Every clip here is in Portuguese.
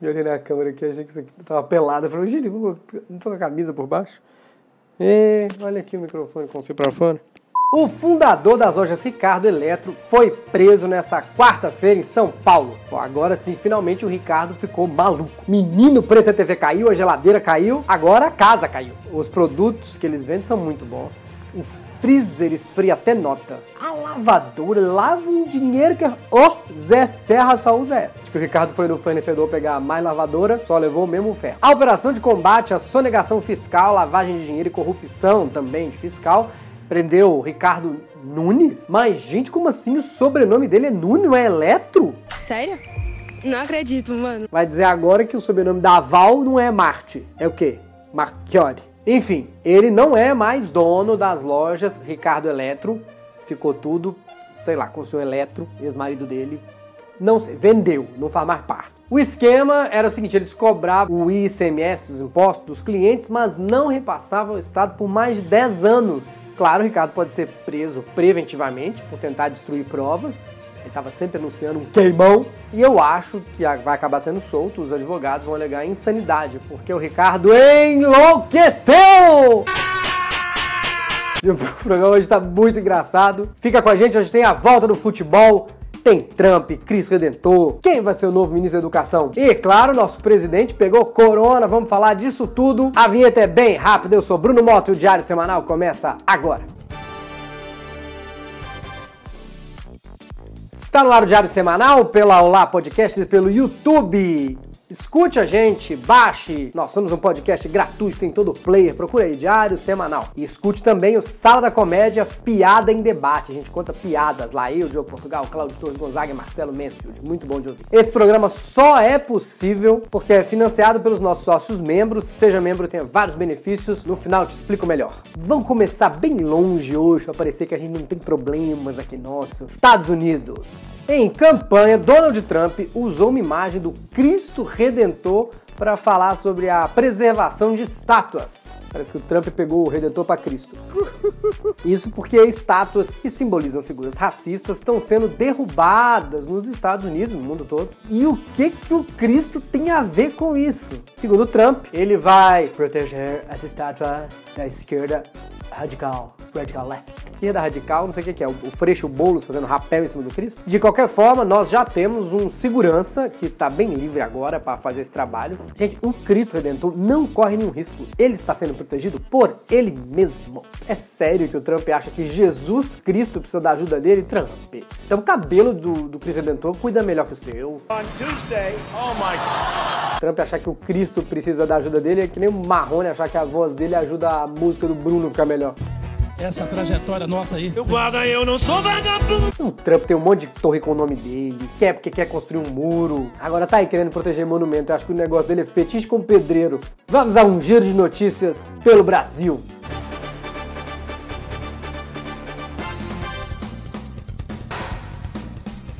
E olhei na câmera aqui, achei que isso aqui tava pelado. Eu falei, gente, não tô com a camisa por baixo? E olha aqui o microfone com fio pra fora. O fundador das lojas Ricardo Eletro foi preso nessa quarta-feira em São Paulo. Bom, agora sim, finalmente o Ricardo ficou maluco. Menino preto, a TV caiu, a geladeira caiu, agora a casa caiu. Os produtos que eles vendem são muito bons. O freezer esfria até nota. A lavadora lava um dinheiro que. Ó, oh, Zé Serra só usa essa. Acho que o Ricardo foi no fornecedor pegar mais lavadora, só levou o mesmo ferro. A operação de combate à sonegação fiscal, lavagem de dinheiro e corrupção também de fiscal prendeu o Ricardo Nunes? Mas, gente, como assim o sobrenome dele é Nunes, não é Eletro? Sério? Não acredito, mano. Vai dizer agora que o sobrenome da Val não é Marte. É o quê? Marchiori. Enfim, ele não é mais dono das lojas Ricardo Eletro. Ficou tudo, sei lá, com o seu Eletro, ex-marido dele. Não sei, vendeu, não faz mais parte. O esquema era o seguinte: eles cobravam o ICMS, os impostos dos clientes, mas não repassavam ao Estado por mais de 10 anos. Claro, o Ricardo pode ser preso preventivamente por tentar destruir provas. Ele estava sempre anunciando um queimão. E eu acho que vai acabar sendo solto. Os advogados vão alegar insanidade, porque o Ricardo enlouqueceu! O programa hoje está muito engraçado. Fica com a gente, hoje tem a volta do futebol. Tem Trump, Cris Redentor, quem vai ser o novo ministro da Educação? E, claro, nosso presidente pegou corona, vamos falar disso tudo. A vinheta é bem rápida, eu sou Bruno Moto e o Diário Semanal começa agora. Está no ar o Diário Semanal, pela Olá Podcast e pelo YouTube. Escute a gente, baixe. Nós somos um podcast gratuito em todo player. Procure aí, diário semanal. E escute também o Sala da Comédia Piada em Debate. A gente conta piadas lá. Eu, Diogo Portugal, Claudio Torres Gonzaga e Marcelo Mansfield. Muito bom de ouvir. Esse programa só é possível porque é financiado pelos nossos sócios membros. Seja membro, tenha vários benefícios. No final te explico melhor. Vamos começar bem longe hoje para parecer que a gente não tem problemas aqui nosso. Estados Unidos. Em campanha, Donald Trump usou uma imagem do Cristo Redentor para falar sobre a preservação de estátuas. Parece que o Trump pegou o Redentor para Cristo. Isso porque estátuas que simbolizam figuras racistas estão sendo derrubadas nos Estados Unidos, no mundo todo. E o que que o Cristo tem a ver com isso? Segundo Trump, ele vai proteger essa estátua da esquerda radical, radical left. Esquerda radical, não sei o que é, o Freixo Boulos fazendo rapel em cima do Cristo. De qualquer forma, nós já temos um segurança que está bem livre agora para fazer esse trabalho. Gente, o Cristo Redentor não corre nenhum risco. Ele está sendo protegido por ele mesmo. É sério que o Trump acha que Jesus Cristo precisa da ajuda dele? Trump. Então o cabelo do, do Cristo Redentor cuida melhor que o seu. On Tuesday, oh my God. Trump achar que o Cristo precisa da ajuda dele é que nem o Marrone achar que a voz dele ajuda a música do Bruno a ficar melhor essa trajetória nossa aí. Eu guarda, eu não sou vagabundo. O Trump tem um monte de torre com o nome dele, quer porque quer construir um muro. Agora tá aí querendo proteger monumento. Eu acho que o negócio dele é fetiche com pedreiro. Vamos a um giro de notícias pelo Brasil.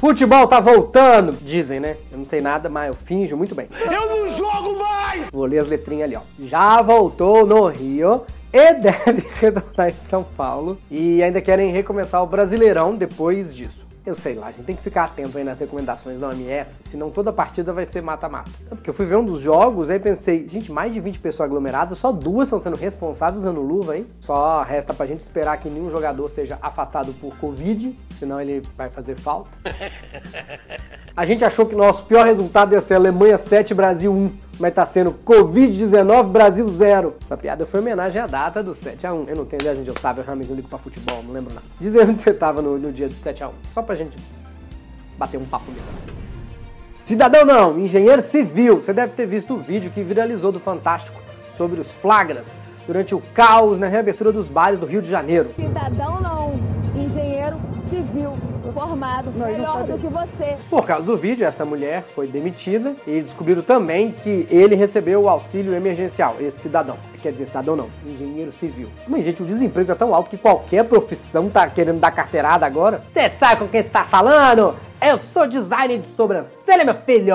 Futebol tá voltando, dizem, né? Eu não sei nada, mas eu finjo muito bem. Eu não jogo mais! Vou ler as letrinhas ali, ó. Já voltou no Rio e deve retornar em São Paulo. E ainda querem recomeçar o Brasileirão depois disso. Eu sei lá, a gente tem que ficar atento aí nas recomendações da OMS, senão toda partida vai ser mata-mata. É porque eu fui ver um dos jogos, aí pensei, gente, mais de 20 pessoas aglomeradas, só duas estão sendo responsáveis usando luva, hein? Só resta pra gente esperar que nenhum jogador seja afastado por Covid, senão ele vai fazer falta. A gente achou que nosso pior resultado ia ser Alemanha 7, Brasil 1 mas tá sendo Covid-19 Brasil 0. Essa piada foi homenagem à data do 7x1. Eu não tenho ideia onde eu tava, eu realmente não ligo pra futebol, não lembro nada. Diz aí onde você tava no, no dia do 7x1, só pra gente bater um papo mesmo. Cidadão não, engenheiro civil. Você deve ter visto o vídeo que viralizou do Fantástico sobre os flagras durante o caos na reabertura dos bares do Rio de Janeiro. Cidadão não, formado, não, melhor do que você. Por causa do vídeo, essa mulher foi demitida e descobriram também que ele recebeu o auxílio emergencial, esse cidadão. Quer dizer, cidadão não, engenheiro civil. Mas, gente, o desemprego é tão alto que qualquer profissão tá querendo dar carteirada agora. Você sabe com quem você tá falando? Eu sou designer de sobrancelha, meu filho!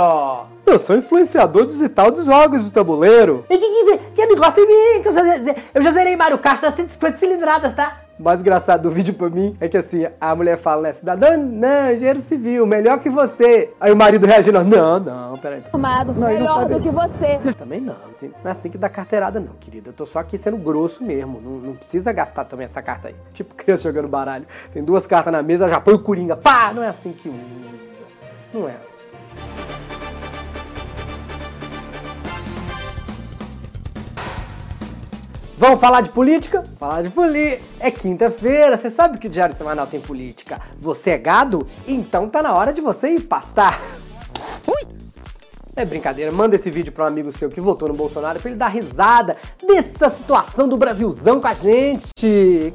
Eu sou influenciador digital de jogos de tabuleiro. E que, que, que negócio em mim? Que eu, já, eu já zerei Mario Kart das 150 cilindradas, tá? O mais engraçado do vídeo pra mim é que assim, a mulher fala, né? Cidadão, não, engenheiro civil, melhor que você. Aí o marido reagindo, não, não, peraí. Formado melhor do que você. Também não, assim, não é assim que dá carteirada, não, querida. Eu tô só aqui sendo grosso mesmo. Não, não precisa gastar também essa carta aí. Tipo criança jogando baralho. Tem duas cartas na mesa, já põe o coringa. Pá! Não é assim que usa. Não é assim. Vamos falar de política? Falar de política. É quinta-feira, você sabe que o Diário Semanal tem política. Você é gado? Então tá na hora de você ir pastar. Ui! É brincadeira, manda esse vídeo para um amigo seu que votou no Bolsonaro pra ele dar risada dessa situação do Brasilzão com a gente.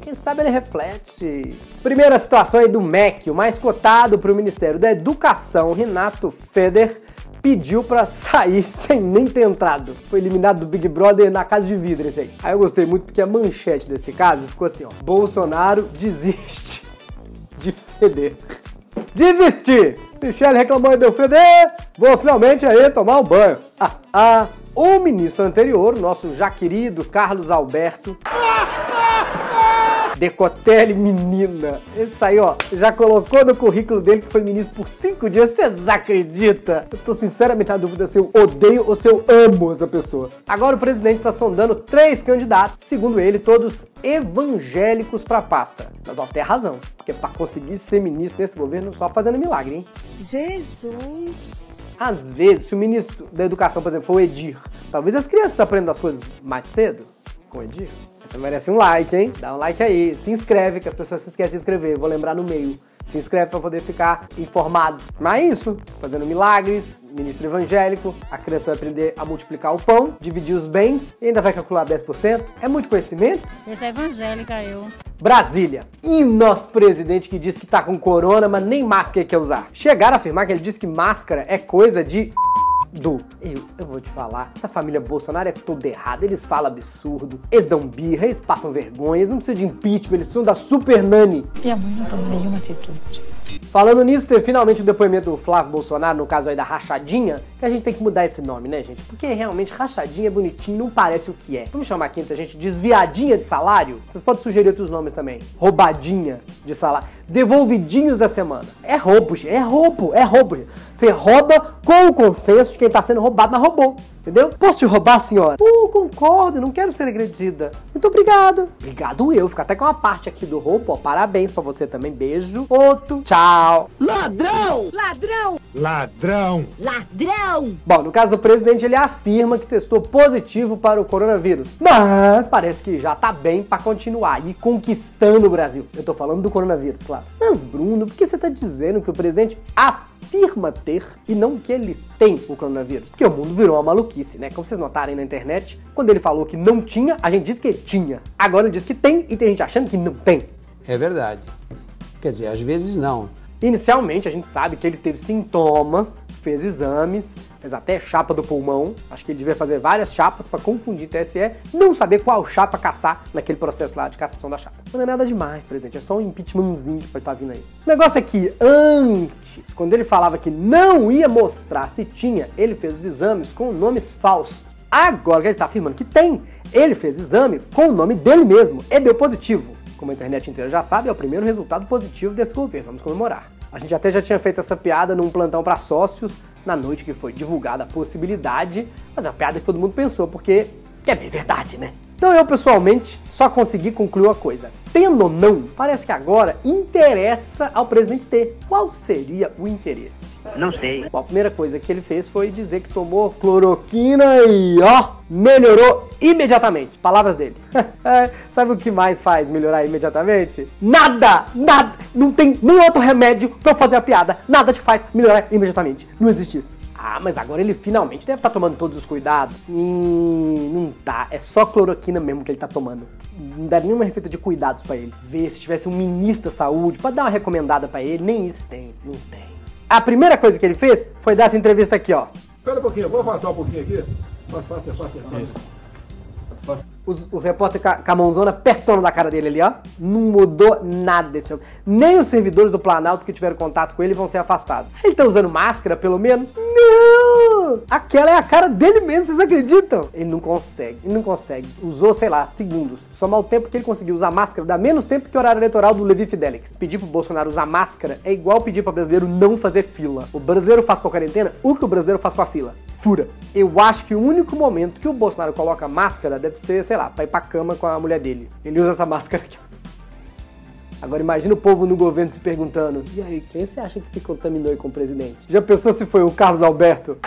Quem sabe ele reflete. Primeira situação aí do MEC, o mais cotado para o Ministério da Educação, Renato Feder pediu pra sair sem nem ter entrado. Foi eliminado do Big Brother na casa de vidro esse aí. Aí eu gostei muito porque a manchete desse caso ficou assim, ó. Bolsonaro desiste de feder. Desistir! Michele reclamou de eu feder, vou finalmente aí tomar um banho. Ah, ah. O ministro anterior, nosso já querido Carlos Alberto, Decotelli, menina. Esse aí, ó, já colocou no currículo dele que foi ministro por cinco dias. Vocês acreditam? Eu tô sinceramente na dúvida se eu odeio ou se eu amo essa pessoa. Agora o presidente está sondando três candidatos, segundo ele, todos evangélicos pra pasta. Mas ó, tem razão, porque pra conseguir ser ministro nesse governo, só fazendo milagre, hein? Jesus. Às vezes, se o ministro da educação, por exemplo, for o Edir, talvez as crianças aprendam as coisas mais cedo com o Edir. Você merece um like, hein? Dá um like aí. Se inscreve, que as pessoas se esquecem de inscrever. Vou lembrar no meio. Se inscreve para poder ficar informado. Mas é isso, fazendo milagres, ministro evangélico, a criança vai aprender a multiplicar o pão, dividir os bens e ainda vai calcular 10%. É muito conhecimento. Esse é evangélica, eu. Brasília. E nosso presidente que diz que tá com corona, mas nem máscara quer usar. Chegaram a afirmar que ele disse que máscara é coisa de do. Eu, eu vou te falar, essa família Bolsonaro é toda errada. Eles falam absurdo, eles dão birra, eles passam vergonha, eles não precisam de impeachment, eles precisam da super nani. E a mãe não tomou nenhuma atitude. Falando nisso, teve finalmente o depoimento do Flávio Bolsonaro, no caso aí da rachadinha, que a gente tem que mudar esse nome, né, gente? Porque realmente rachadinha é bonitinho, não parece o que é. Vamos chamar aqui entre a gente desviadinha de salário? Vocês podem sugerir outros nomes também. Roubadinha de salário. Devolvidinhos da semana. É roubo, gente. É roubo, é roubo. Gente. Você rouba com o consenso de quem tá sendo roubado, mas roubou. Entendeu? Posso te roubar, senhora? Uh, concordo, não quero ser agredida. Muito obrigado. Obrigado eu. Fica até com uma parte aqui do roubo, ó. Parabéns pra você também. Beijo. Outro. Tchau. Ladrão! Ladrão! Ladrão! Ladrão! Bom, no caso do presidente, ele afirma que testou positivo para o coronavírus. Mas parece que já tá bem para continuar e conquistando o Brasil. Eu tô falando do coronavírus, claro. Mas, Bruno, por que você tá dizendo que o presidente afirma ter e não que ele tem o coronavírus? Porque o mundo virou uma maluquice, né? Como vocês notarem na internet, quando ele falou que não tinha, a gente disse que tinha. Agora ele diz que tem e tem gente achando que não tem. É verdade. Quer dizer, às vezes não. Inicialmente, a gente sabe que ele teve sintomas, fez exames, fez até chapa do pulmão. Acho que ele devia fazer várias chapas para confundir TSE, não saber qual chapa caçar naquele processo lá de cassação da chapa. Não é nada demais, presidente, é só um impeachmentzinho que pode estar vindo aí. O negócio é que antes, quando ele falava que não ia mostrar se tinha, ele fez os exames com nomes falsos. Agora que ele está afirmando que tem, ele fez exame com o nome dele mesmo e deu positivo como a internet inteira já sabe, é o primeiro resultado positivo desse governo. Vamos comemorar. A gente até já tinha feito essa piada num plantão para sócios na noite que foi divulgada a possibilidade, mas é uma piada que todo mundo pensou, porque é bem verdade, né? Então eu pessoalmente só consegui concluir uma coisa. Tendo ou não, parece que agora interessa ao presidente ter. Qual seria o interesse? Não sei. Bom, a primeira coisa que ele fez foi dizer que tomou cloroquina e ó, melhorou imediatamente. Palavras dele. É, sabe o que mais faz melhorar imediatamente? Nada! Nada! Não tem nenhum outro remédio pra eu fazer a piada. Nada te faz melhorar imediatamente. Não existe isso. Ah, mas agora ele finalmente deve estar tomando todos os cuidados. Hum, não tá. É só cloroquina mesmo que ele tá tomando. Não dá nenhuma receita de cuidados pra ele. Ver se tivesse um ministro da saúde pra dar uma recomendada pra ele. Nem isso tem. Não tem. A primeira coisa que ele fez foi dar essa entrevista aqui, ó. Espera um pouquinho, vou afastar um pouquinho aqui. Afasta, afasta, afasta. afasta. Os- o repórter com a, mãozona pertona da cara dele ali, ó. Não mudou nada desse homem. Nem os servidores do Planalto que tiveram contato com ele vão ser afastados. Ele tá usando máscara, pelo menos? Não! Aquela é a cara dele mesmo, vocês acreditam? Ele não consegue, ele não consegue. Usou, sei lá, segundos. Somar o tempo que ele conseguiu usar máscara dá menos tempo que o horário eleitoral do Levi Fidelix. Pedir pro Bolsonaro usar máscara é igual pedir para brasileiro não fazer fila. O brasileiro faz com a quarentena o que o brasileiro faz com a fila. Fura. Eu acho que o único momento que o Bolsonaro coloca máscara deve ser, sei lá, pra ir pra cama com a mulher dele. Ele usa essa máscara aqui. Agora imagina o povo no governo se perguntando: e aí, quem você acha que se contaminou com o presidente? Já pensou se foi o Carlos Alberto?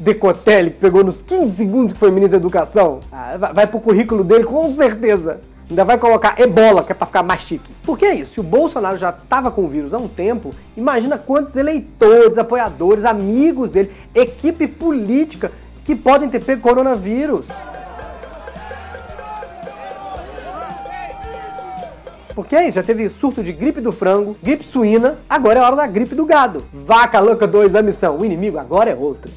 Decotelli, que pegou nos 15 segundos que foi ministro da Educação? Ah, vai, pro currículo dele com certeza. Ainda vai colocar ebola, que é pra ficar mais chique. Porque é isso, se o Bolsonaro já tava com o vírus há um tempo, imagina quantos eleitores, apoiadores, amigos dele, equipe política que podem ter pego coronavírus. Porque é isso, já teve surto de gripe do frango, gripe suína, agora é hora da gripe do gado. Vaca Louca 2, a missão. O inimigo agora é outro.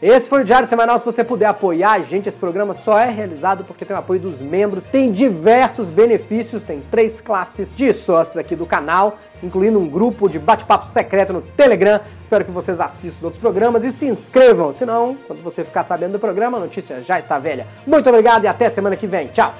Esse foi o Diário Semanal. Se você puder apoiar a gente, esse programa só é realizado porque tem o apoio dos membros. Tem diversos benefícios, tem três classes de sócios aqui do canal, incluindo um grupo de bate-papo secreto no Telegram. Espero que vocês assistam os outros programas e se inscrevam. Senão, quando você ficar sabendo do programa, a notícia já está velha. Muito obrigado e até semana que vem. Tchau!